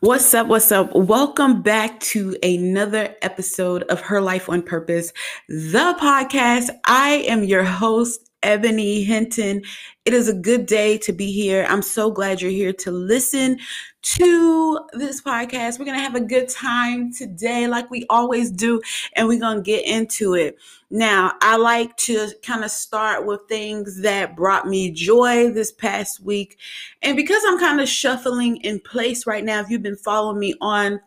What's up? What's up? Welcome back to another episode of Her Life on Purpose, the podcast. I am your host, Ebony Hinton. It is a good day to be here. I'm so glad you're here to listen to this podcast. We're going to have a good time today, like we always do, and we're going to get into it. Now, I like to kind of start with things that brought me joy this past week. And because I'm kind of shuffling in place right now, if you've been following me on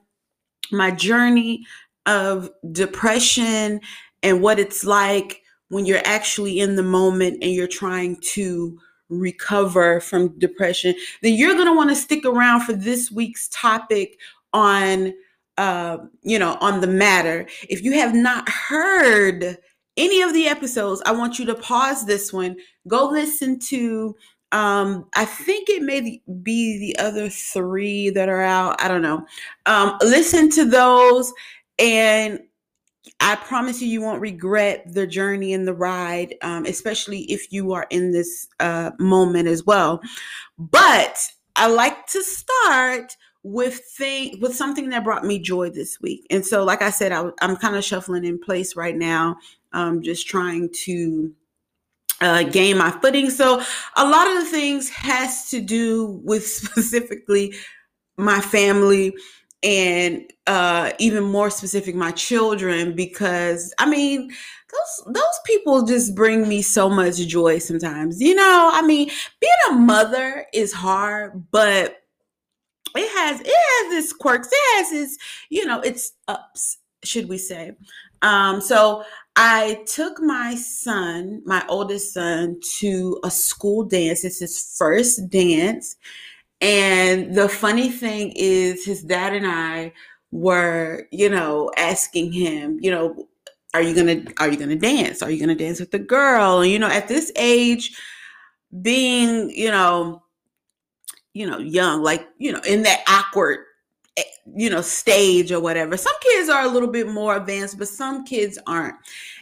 my journey of depression and what it's like when you're actually in the moment and you're trying to recover from depression, then you're going to want to stick around for this week's topic on uh, you know, on the matter. If you have not heard any of the episodes, I want you to pause this one, go listen to um i think it may be the other three that are out i don't know um listen to those and I promise you, you won't regret the journey and the ride, um, especially if you are in this uh, moment as well. But I like to start with thing with something that brought me joy this week. And so, like I said, I, am kind of shuffling in place right now, um, just trying to uh, gain my footing. So, a lot of the things has to do with specifically my family and uh, even more specific, my children, because I mean, those those people just bring me so much joy sometimes. You know, I mean, being a mother is hard, but it has it has its quirks. It has its, you know, its ups, should we say. Um, so I took my son, my oldest son, to a school dance. It's his first dance. And the funny thing is, his dad and I were, you know, asking him, you know, are you gonna are you gonna dance? Are you gonna dance with the girl? And you know, at this age, being, you know, you know, young, like, you know, in that awkward eh, you know stage or whatever some kids are a little bit more advanced but some kids aren't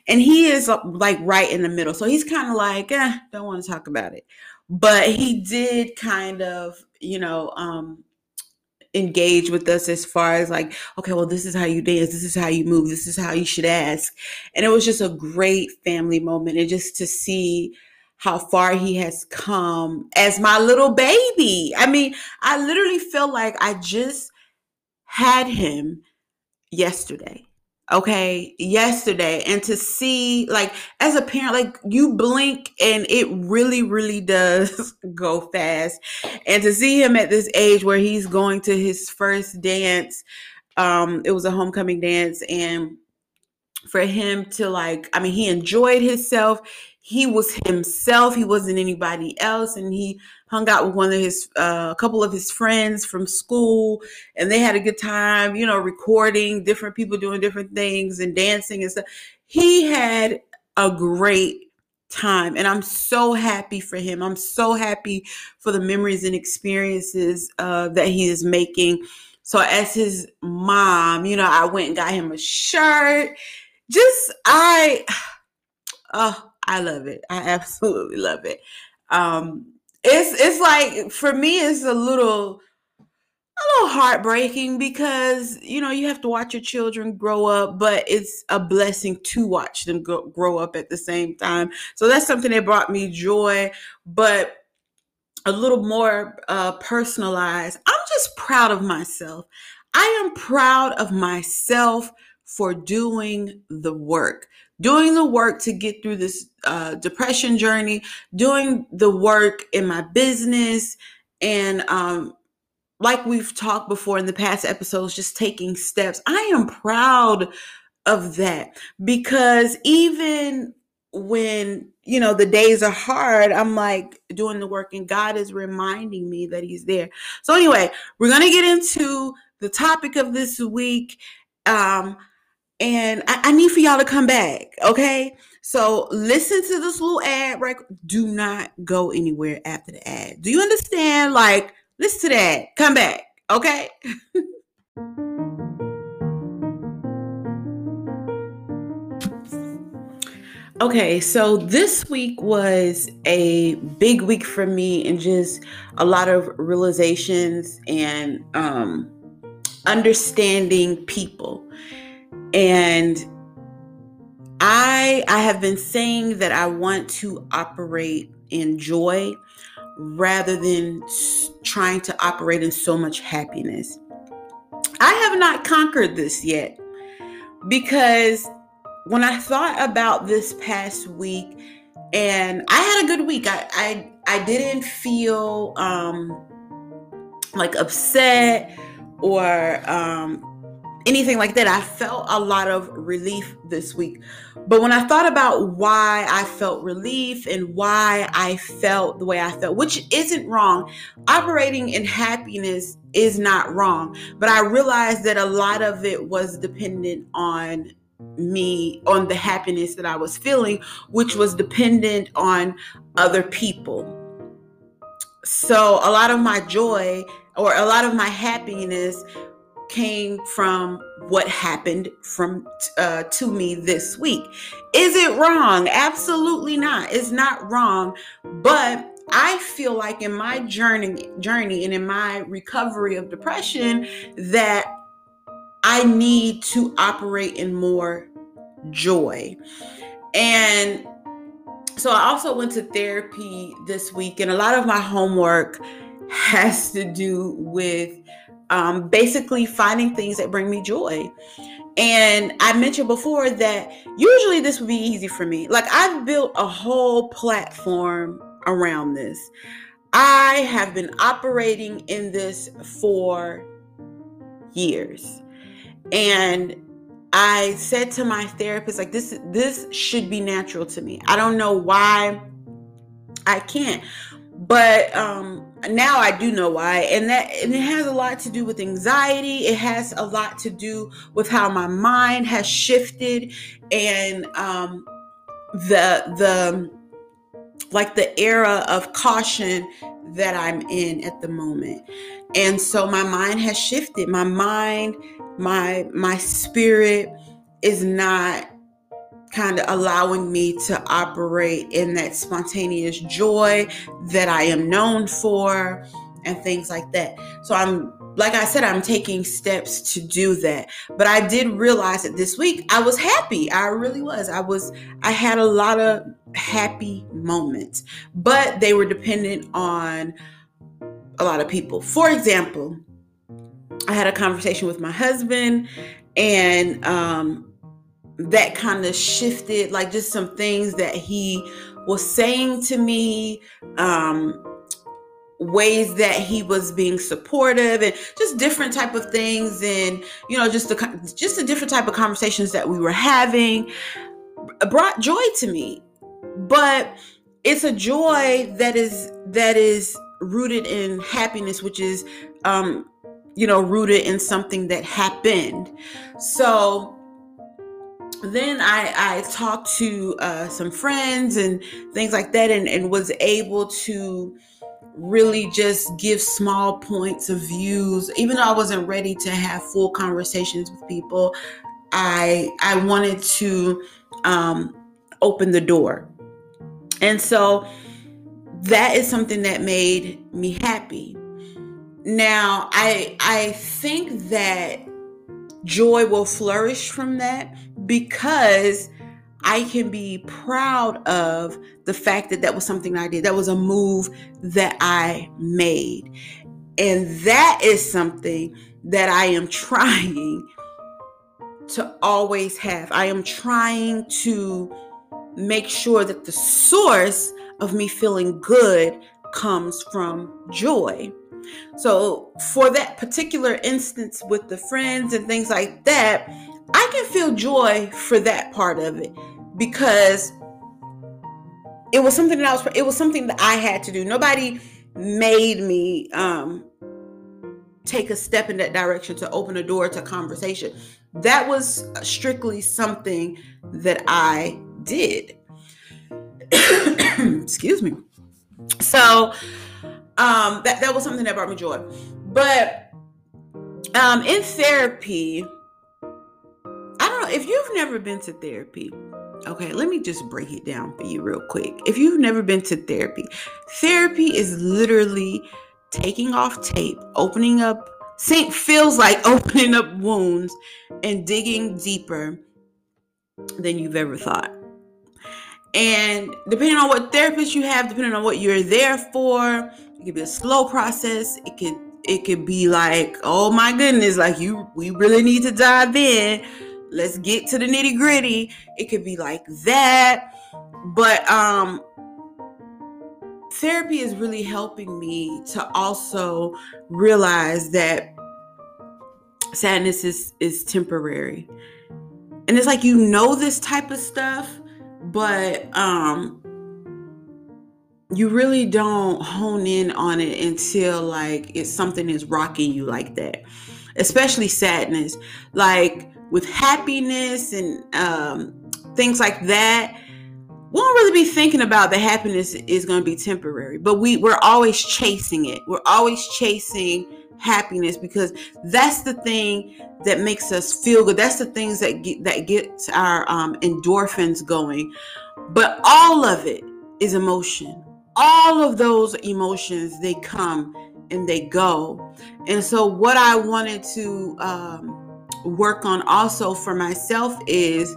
and he is uh, like right in the middle so he's kind of like eh, don't want to talk about it but he did kind of you know um engage with us as far as like okay well this is how you dance. This is how you move. This is how you should ask. And it was just a great family moment and just to see how far he has come as my little baby. I mean i literally feel like i just had him yesterday okay yesterday and to see like as a parent like you blink and it really really does go fast. And to see him at this age where he's going to his first dance um it was a homecoming dance and for him to like i mean he enjoyed himself he was himself he wasn't anybody else and he hung out with one of his uh, a uh, couple of his friends from school and they had a good time you know recording different people doing different things and dancing and stuff. He had a great time and i'm so happy for him. I'm so happy for the memories and experiences uh, that he is making. So as his mom you know i went and got him a shirt. Just i oh I love it. I absolutely love it. Um, it's it's like for me, it's a little a little heartbreaking because you know you have to watch your children grow up, but it's a blessing to watch them go, grow up at the same time. So that's something that brought me joy, but a little more uh, personalized. I'm just proud of myself. I am proud of myself for doing the work doing the work to get through this uh, depression journey, doing the work in my business, and um, like we've talked before in the past episodes, just taking steps. I am proud of that because even when you know the days are hard i'm like doing the work and god is reminding me that he's there so anyway we're gonna get into the topic of this week um and I, I, need for y'all to come back okay? So listen to this little ad right? Do not go anywhere after the ad. Do you understand? Like listen to that. Come back okay? Okay, so this week was a big week for me and just a lot of realizations and um understanding people. And I I have been saying that I want to operate in joy rather than trying to operate in so much happiness. I have not conquered this yet because when I thought about this past week and I had a good week. I I, I didn't feel um like upset or um anything like that. I felt a lot of relief this week. But when I thought about why I felt relief and why I felt the way I felt, which isn't wrong, operating in happiness is not wrong. But I realized that a lot of it was dependent on me, on the happiness that I was feeling, which was dependent on other people. So a lot of my joy or a lot of my happiness came from what happened from uh, to me this week. Is it wrong? Absolutely not. It's not wrong, but I feel like in my journey journey and in my recovery of depression that I need to operate in more joy. And so I also went to therapy this week and a lot of my homework has to do with um, basically finding things that bring me joy. And I mentioned before that usually this would be easy for me. Like I've built a whole platform around this. I have been operating in this for years. And I said to my therapist like this this should be natural to me. I don't know why I can't. But um now I do know why, and that and it has a lot to do with anxiety. It has a lot to do with how my mind has shifted, and um, the the like the era of caution that I'm in at the moment. And so my mind has shifted. My mind, my my spirit is not kind of allowing me to operate in that spontaneous joy that I am known for and things like that. So I'm like I said I'm taking steps to do that. But I did realize that this week I was happy. I really was. I was I had a lot of happy moments, but they were dependent on a lot of people. For example, I had a conversation with my husband and um that kind of shifted like just some things that he was saying to me um ways that he was being supportive and just different type of things and you know just the just the different type of conversations that we were having brought joy to me. But it's a joy that is that is rooted in happiness which is um you know rooted in something that happened. So then I, I talked to uh, some friends and things like that and, and was able to really just give small points of views. Even though i wasn't ready to have full conversations with people i i wanted to um, open the door. And so that is something that made me happy. Now i i think that joy will flourish from that because I can be proud of the fact that that was something I did. That was a move that I made. And that is something that I am trying to always have. I am trying to make sure that the source of me feeling good comes from joy. So, for that particular instance with the friends and things like that, I can feel joy for that part of it because it was something that I was it was something that I had to do. Nobody made me um take a step in that direction to open a door to conversation. That was strictly something that I did. Excuse me. So um that that was something that brought me joy. But um in therapy if you've never been to therapy, okay, let me just break it down for you real quick. If you've never been to therapy, therapy is literally taking off tape, opening up feels like opening up wounds and digging deeper than you've ever thought. And depending on what therapist you have, depending on what you're there for, it could be a slow process. It could it could be like, oh my goodness, like you we really need to dive in. Let's get to the nitty gritty. It could be like that. But um therapy is really helping me to also realize that sadness is is temporary. And it's like you know this type of stuff, but um you really don't hone in on it until like it's something is rocking you like that especially sadness like with happiness and um, things like that we won't really be thinking about the happiness is going to be temporary but we we're always chasing it. We're always chasing happiness because that's the thing that makes us feel good. That's the things that get that gets our um, endorphins going. But all of it is emotion. All of those emotions they come and they go. And so what i wanted to um, work on also for myself is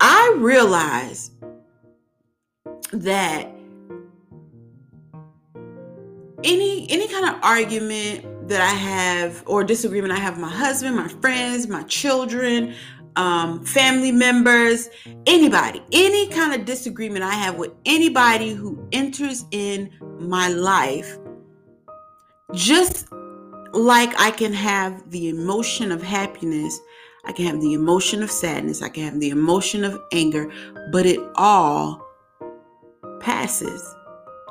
i realize that any any kind of argument that i have or disagreement i have with my husband my friends my children um, family members, anybody, any kind of disagreement I have with anybody who enters in my life, just like I can have the emotion of happiness, I can have the emotion of sadness, I can have the emotion of anger, but it all passes.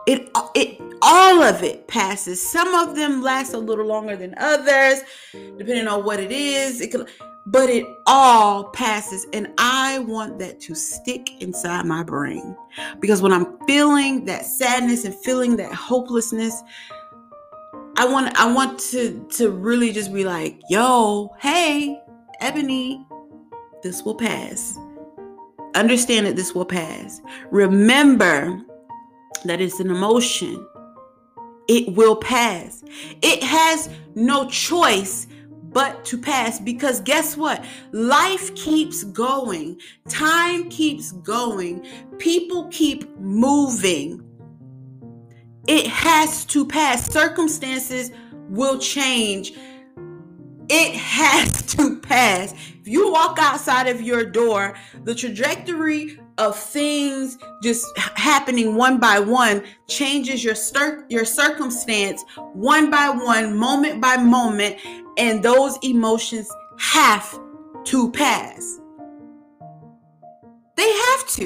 It it all of it passes. Some of them last a little longer than others, depending on what it is. It could but it all passes and i want that to stick inside my brain because when i'm feeling that sadness and feeling that hopelessness i want i want to to really just be like yo hey ebony this will pass. Understand that this will pass. Remember that it's an emotion. It will pass. It has no choice but to pass because guess what? Life keeps going, time keeps going, people keep moving. It has to pass. Circumstances will change. It has to pass. If you walk outside of your door, the trajectory of things just happening one by one changes your cir- your circumstance one by one moment by moment and those emotions have to pass they have to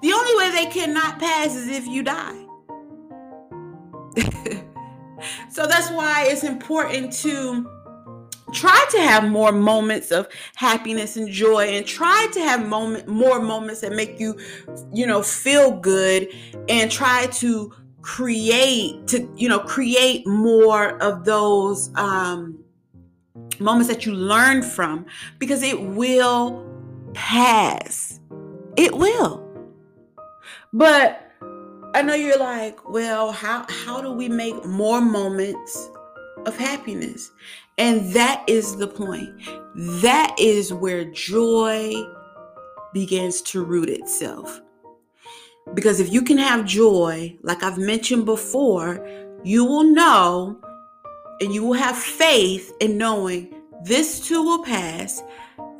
the only way they cannot pass is if you die so that's why it's important to try to have more moments of happiness and joy and try to have moment more moments that make you you know feel good and try to create to you know create more of those um moments that you learn from because it will pass. It will. But i know you're like well how how do we make more moments of happiness and that is the point. That is where joy begins to root itself. Because if you can have joy, like I've mentioned before, you will know and you will have faith in knowing this too will pass,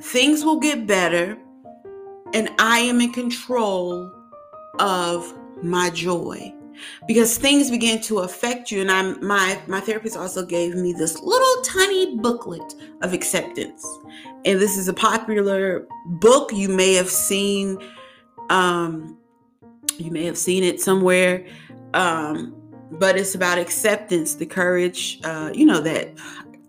things will get better, and I am in control of my joy. Because things begin to affect you and i'm my my therapist also gave me this little tiny booklet of acceptance. And this is a popular book. You may have seen um you may have seen it somewhere um but it's about acceptance the courage uh you know that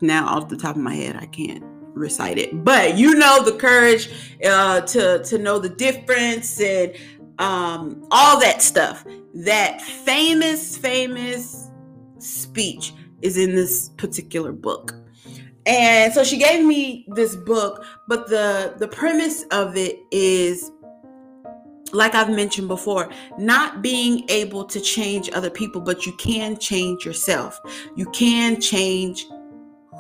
now off the top of my head i can't recite it. But you know the courage uh to to know the difference and um, all that stuff. That famous, famous speech is in this particular book. And so she gave me this book, but the the premise of it is like I've mentioned before, not being able to change other people, but you can change yourself. You can change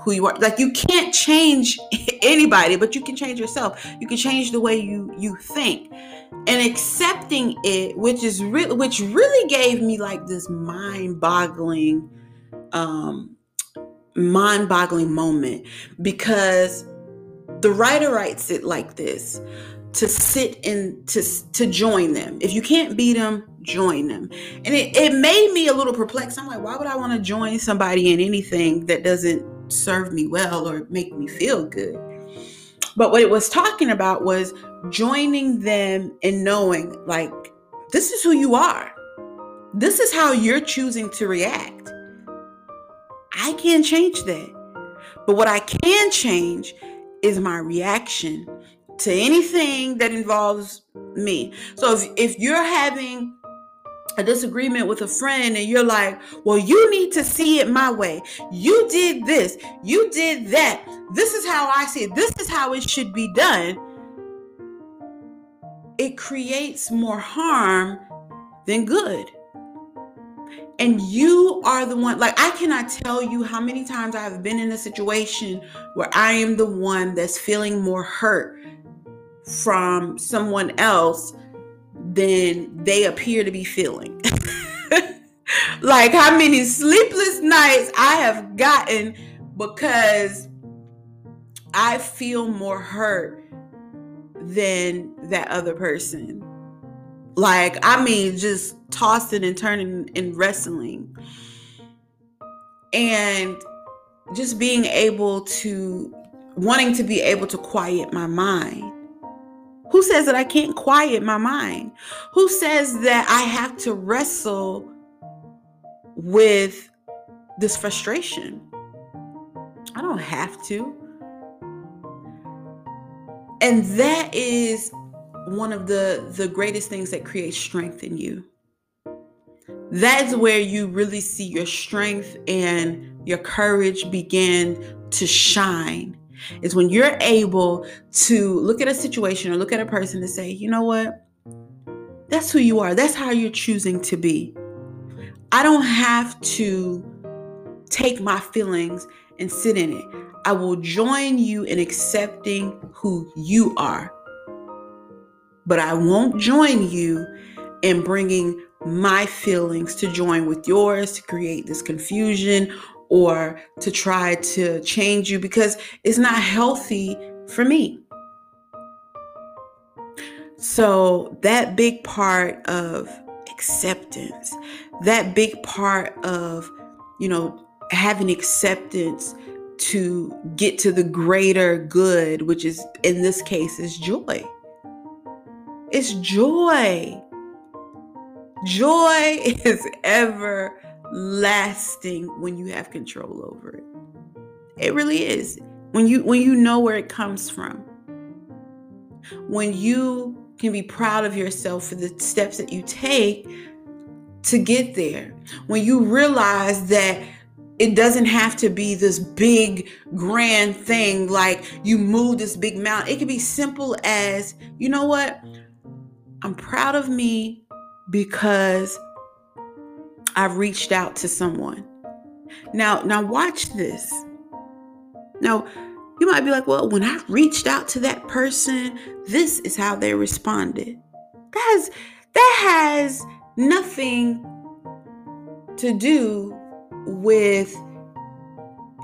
who you are. Like you can't change anybody, but you can change yourself. You can change the way you you think. And accepting it, which is really which really gave me like this mind-boggling um mind-boggling moment because the writer writes it like this to sit and to to join them. If you can't beat them, join them. And it, it made me a little perplexed. I'm like, why would I want to join somebody in anything that doesn't serve me well or make me feel good? But what it was talking about was joining them and knowing, like, this is who you are. This is how you're choosing to react. I can't change that. But what I can change is my reaction to anything that involves me. So if, if you're having a disagreement with a friend and you're like, well, you need to see it my way. You did this, you did that. This is how I see it. This is how it should be done. It creates more harm than good. And you are the one, like, I cannot tell you how many times I have been in a situation where I am the one that's feeling more hurt from someone else than they appear to be feeling. like how many sleepless nights I have gotten because I feel more hurt than that other person. Like, I mean, just tossing and turning and wrestling. And just being able to, wanting to be able to quiet my mind who says that I can't quiet my mind? Who says that I have to wrestle with this frustration? I don't have to. And that is one of the the greatest things that creates strength in you. That's where you really see your strength and your courage begin to shine is when you're able to look at a situation or look at a person and say, you know what? That's who you are. That's how you're choosing to be. I don't have to take my feelings and sit in it. I will join you in accepting who you are. But I won't join you in bringing my feelings to join with yours to create this confusion or to try to change you because it's not healthy for me. So, that big part of acceptance, that big part of, you know, having acceptance to get to the greater good, which is in this case is joy. It's joy. Joy is everlasting when you have control over it. It really is. When you when you know where it comes from. When you can be proud of yourself for the steps that you take to get there. When you realize that it doesn't have to be this big grand thing like you move this big mountain. It can be simple as, you know what? I'm proud of me because I've reached out to someone. Now, now watch this. Now, you might be like, well, when I reached out to that person, this is how they responded. That has that has nothing to do with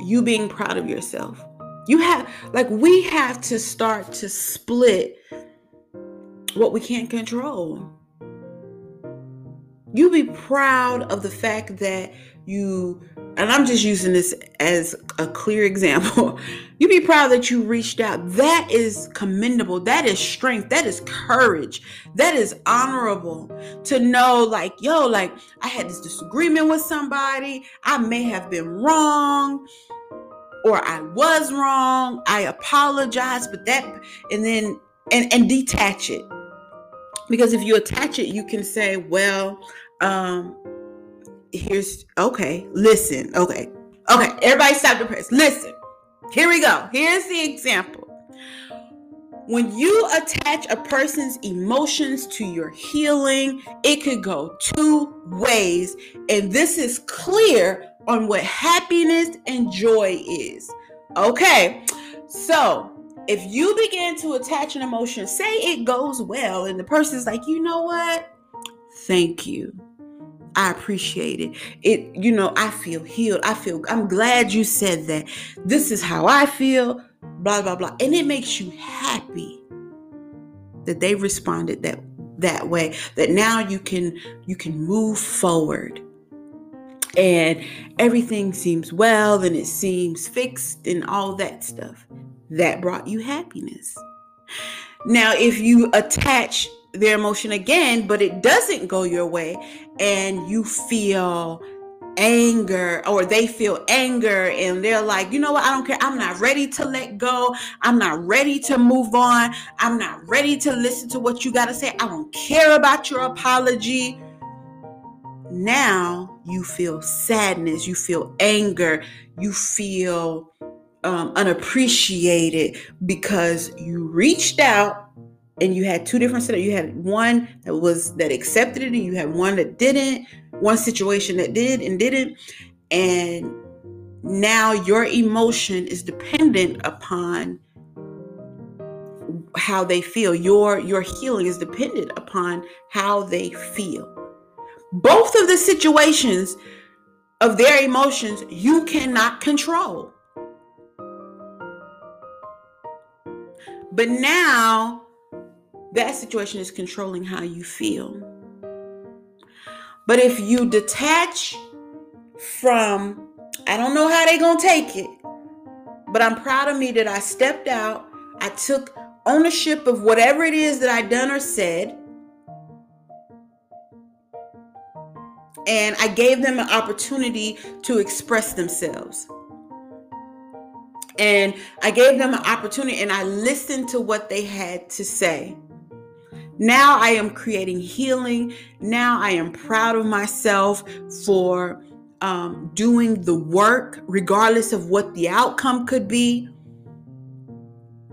you being proud of yourself. You have like we have to start to split what we can't control you be proud of the fact that you and I'm just using this as a clear example. You be proud that you reached out. That is commendable. That is strength. That is courage. That is honorable to know, like, yo, like, I had this disagreement with somebody. I may have been wrong or I was wrong. I apologize, but that, and then, and, and detach it. Because if you attach it, you can say, well, um here's okay listen okay. Okay everybody stop the press. Listen here we go. Here's the example. When you attach a person's emotions to your healing it could go two ways and this is clear on what happiness and joy is. Okay, so if you begin to attach an emotion, say it goes well, and the person's like, you know what? Thank you. I appreciate it. It, you know, I feel healed. I feel, I'm glad you said that. This is how I feel, blah, blah, blah. And it makes you happy that they responded that that way that now you can you can move forward and everything seems well and it seems fixed and all that stuff that brought you happiness now if you attach their emotion again but it doesn't go your way and you feel anger or they feel anger and they're like, you know what, I don't care. I'm not ready to let go. I'm not ready to move on. I'm not ready to listen to what you got to say. I don't care about your apology. Now you feel sadness, you feel anger, you feel um, unappreciated because you reached out and you had two different setups. You had one that was that accepted it, and you had one that didn't. One situation that did and didn't, and now your emotion is dependent upon how they feel. Your your healing is dependent upon how they feel. Both of the situations of their emotions you cannot control. But now that situation is controlling how you feel. But if you detach from, I don't know how they're going to take it, but I'm proud of me that I stepped out. I took ownership of whatever it is that I done or said. And I gave them an opportunity to express themselves. And I gave them an opportunity and I listened to what they had to say. Now I am creating healing. Now I am proud of myself for um, doing the work, regardless of what the outcome could be.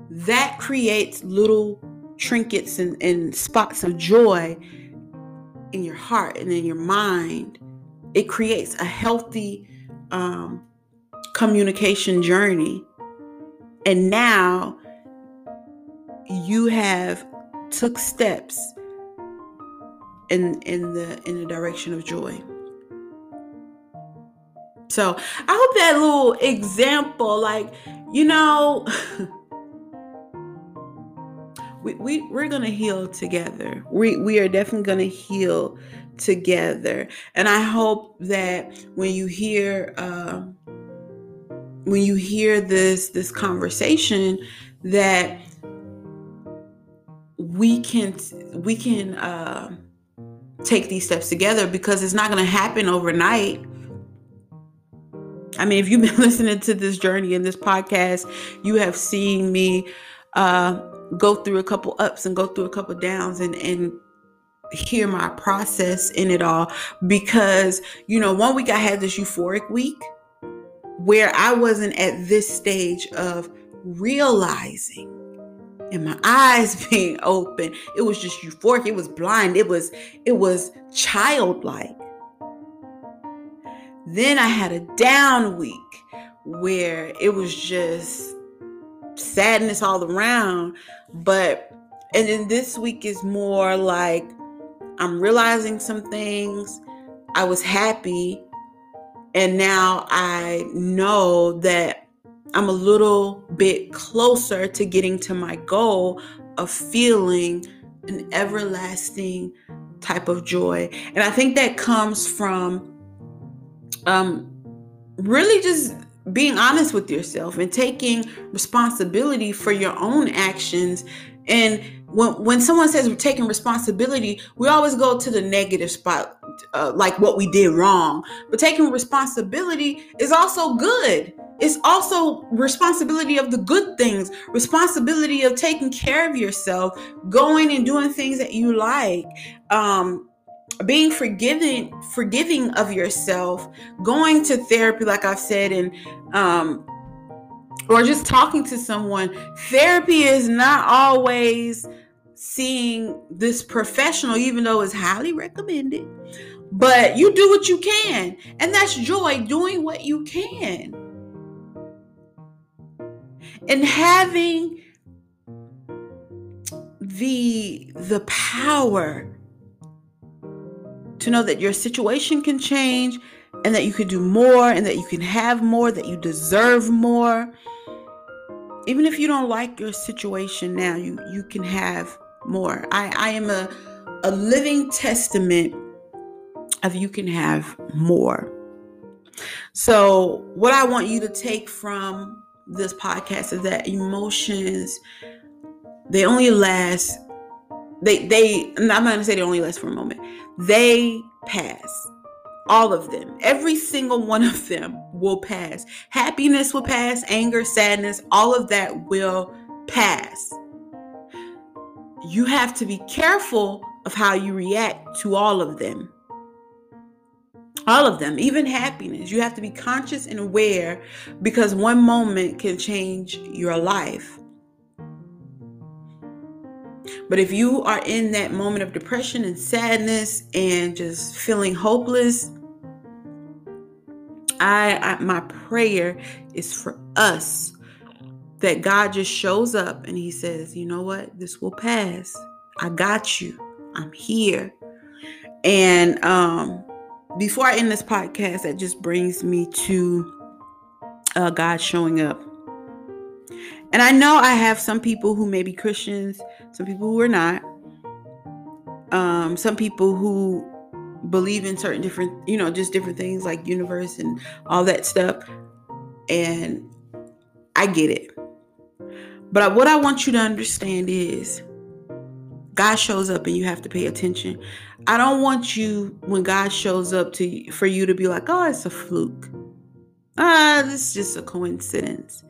That creates little trinkets and, and spots of joy in your heart and in your mind. It creates a healthy um, communication journey. And now you have took steps in in the in the direction of joy. So I hope that little example, like, you know, we, we we're gonna heal together. We we are definitely gonna heal together. And I hope that when you hear uh, when you hear this this conversation, that we can we can uh, take these steps together because it's not going to happen overnight. I mean, if you've been listening to this journey in this podcast, you have seen me uh, go through a couple ups and go through a couple downs and and hear my process in it all because you know one week I had this euphoric week where I wasn't at this stage of realizing and my eyes being open. It was just euphoric. It was blind. It was it was childlike. Then I had a down week where it was just sadness all around. But and then this week is more like I'm realizing some things. I was happy. And now I know that I'm a little bit closer to getting to my goal of feeling an everlasting type of joy. And I think that comes from um, really just being honest with yourself and taking responsibility for your own actions. And when, when someone says we're taking responsibility, we always go to the negative spot, uh, like what we did wrong. But taking responsibility is also good it's also responsibility of the good things responsibility of taking care of yourself going and doing things that you like um being forgiving forgiving of yourself going to therapy like i've said and um or just talking to someone therapy is not always seeing this professional even though it's highly recommended but you do what you can and that's joy doing what you can. And having the the power to know that your situation can change and that you can do more and that you can have more, that you deserve more. Even if you don't like your situation now, you you can have more. I, I am a, a living testament of you can have more. So, what I want you to take from this podcast is that emotions they only last they they I'm not to say they only last for a moment. They pass. All of them. Every single one of them will pass. Happiness will pass, anger, sadness, all of that will pass. You have to be careful of how you react to all of them. All of them, even happiness. You have to be conscious and aware because one moment can change your life. But if you are in that moment of depression and sadness and just feeling hopeless, I, I, my prayer is for us that God just shows up and he says, "You know what? This will pass. I got you. I'm here." And um before I end this podcast, that just brings me to uh, God showing up. And I know I have some people who may be Christians, some people who are not, um, some people who believe in certain different, you know, just different things like universe and all that stuff. And I get it. But what I want you to understand is God shows up and you have to pay attention. I don't want you when God shows up to for you to be like, "Oh, it's a fluke." Ah, this is just a coincidence.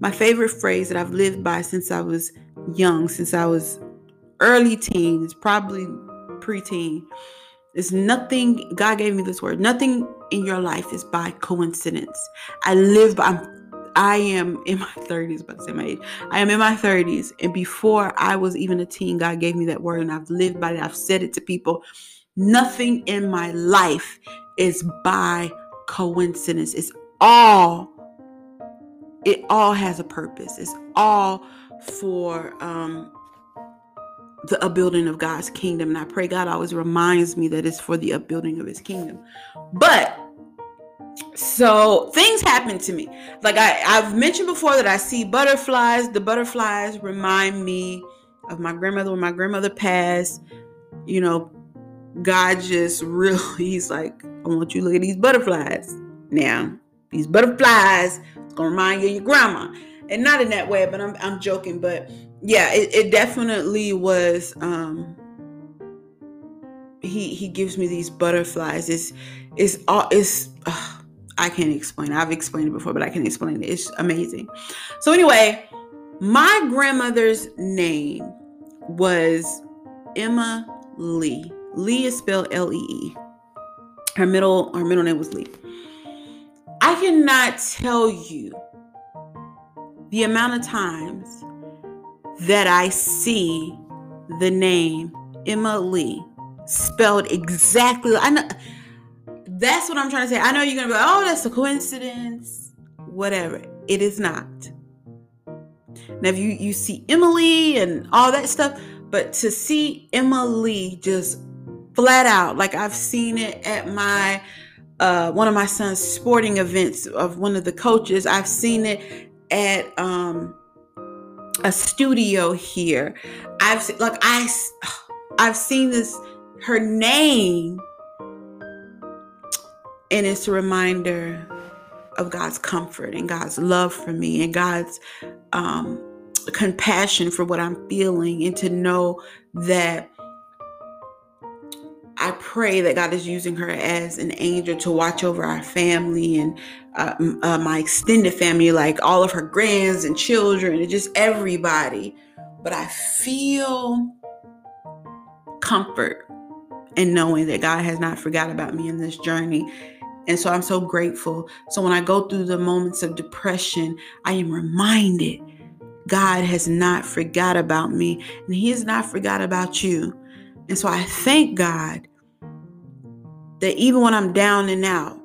My favorite phrase that I've lived by since I was young, since I was early teens, probably preteen, is nothing God gave me this word. Nothing in your life is by coincidence. I live by I'm I am in my 30s, but to say my age. I am in my 30s. And before I was even a teen, God gave me that word and I've lived by it. I've said it to people. Nothing in my life is by coincidence. It's all, it all has a purpose. It's all for um the upbuilding of God's kingdom. And I pray God always reminds me that it's for the upbuilding of his kingdom. But so things happen to me like I, i've mentioned before that i see butterflies the butterflies remind me of my grandmother when my grandmother passed you know god just really he's like i want you to look at these butterflies now these butterflies gonna remind you of your grandma and not in that way but i'm, I'm joking but yeah it, it definitely was um he he gives me these butterflies it's it's all it's I can't explain. I've explained it before, but I can explain it. It's amazing. So anyway, my grandmother's name was Emma Lee. Lee is spelled L-E-E. Her middle her middle name was Lee. I cannot tell you the amount of times that I see the name Emma Lee spelled exactly. I know that's what I'm trying to say. I know you're gonna be oh, that's a coincidence. Whatever. It is not. Now, if you you see Emily and all that stuff, but to see Emily just flat out, like I've seen it at my uh, one of my son's sporting events of one of the coaches. I've seen it at um, a studio here. I've like I I've seen this her name and it's a reminder of God's comfort and God's love for me and God's um, compassion for what I'm feeling, and to know that I pray that God is using her as an angel to watch over our family and uh, uh, my extended family, like all of her grands and children, and just everybody. But I feel comfort in knowing that God has not forgot about me in this journey and so I'm so grateful. So when I go through the moments of depression, I am reminded God has not forgot about me and He has not forgot about you. And so I thank God that even when I'm down and out,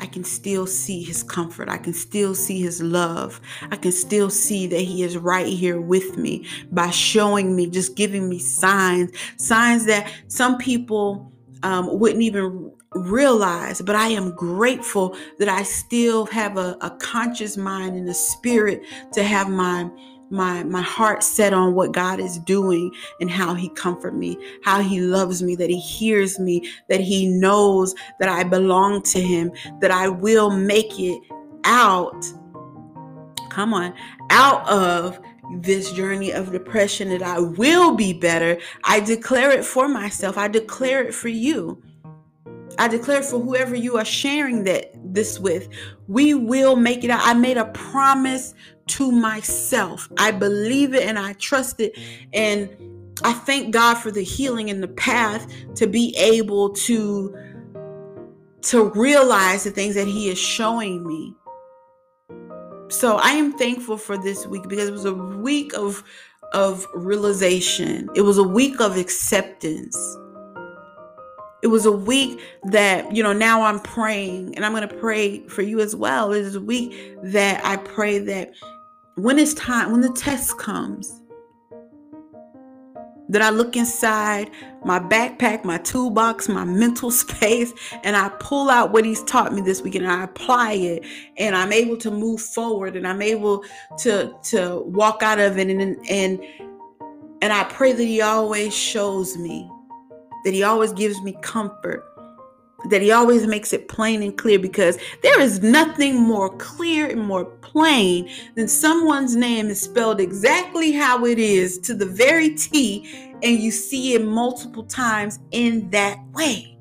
I can still see his comfort. I can still see his love. I can still see that he is right here with me by showing me, just giving me signs, signs that some people um, wouldn't even realize. But I am grateful that I still have a, a conscious mind and a spirit to have my my my heart set on what God is doing and how he comfort me, how he loves me, that he hears me, that he knows that I belong to him, that I will make it out. Come on, out of this journey of depression that I will be better. I declare it for myself. I declare it for you. I declare for whoever you are sharing that this with, we will make it out. I made a promise to myself. I believe it and I trust it. And I thank God for the healing and the path to be able to to realize the things that he is showing me. So I am thankful for this week because it was a week of of realization. It was a week of acceptance. It was a week that, you know, now I'm praying and I'm going to pray for you as well. It is a week that I pray that when it's time, when the test comes, that I look inside my backpack, my toolbox, my mental space, and I pull out what he's taught me this week and I apply it and I'm able to move forward and I'm able to to walk out of it and and and I pray that he always shows me that he always gives me comfort that he always makes it plain and clear because there is nothing more clear and more plain than someone's name is spelled exactly how it is to the very T, and you see it multiple times in that way.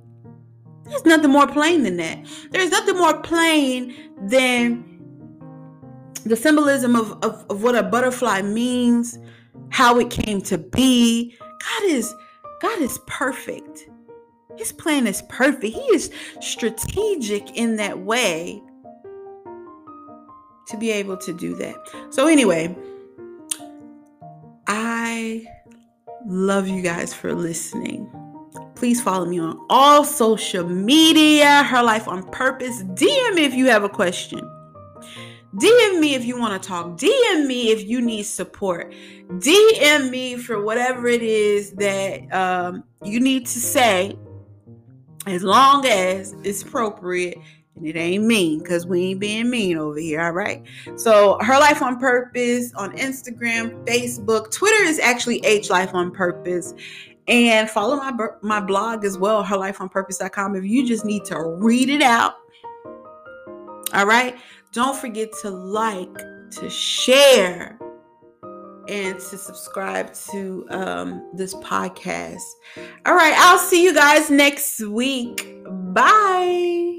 There's nothing more plain than that. There's nothing more plain than the symbolism of, of, of what a butterfly means, how it came to be. God is God is perfect. His plan is perfect. He is strategic in that way to be able to do that. So, anyway, I love you guys for listening. Please follow me on all social media, Her Life on Purpose. DM me if you have a question. DM me if you want to talk. DM me if you need support. DM me for whatever it is that um, you need to say as long as it's appropriate and it ain't mean because we ain't being mean over here all right? So her life on purpose on instagram facebook twitter is actually h life on purpose. And follow my my blog as well herlifeonpurpose.com if you just need to read it out all right? Don't forget to like to share and to subscribe to um, this podcast. All right, I'll see you guys next week. Bye.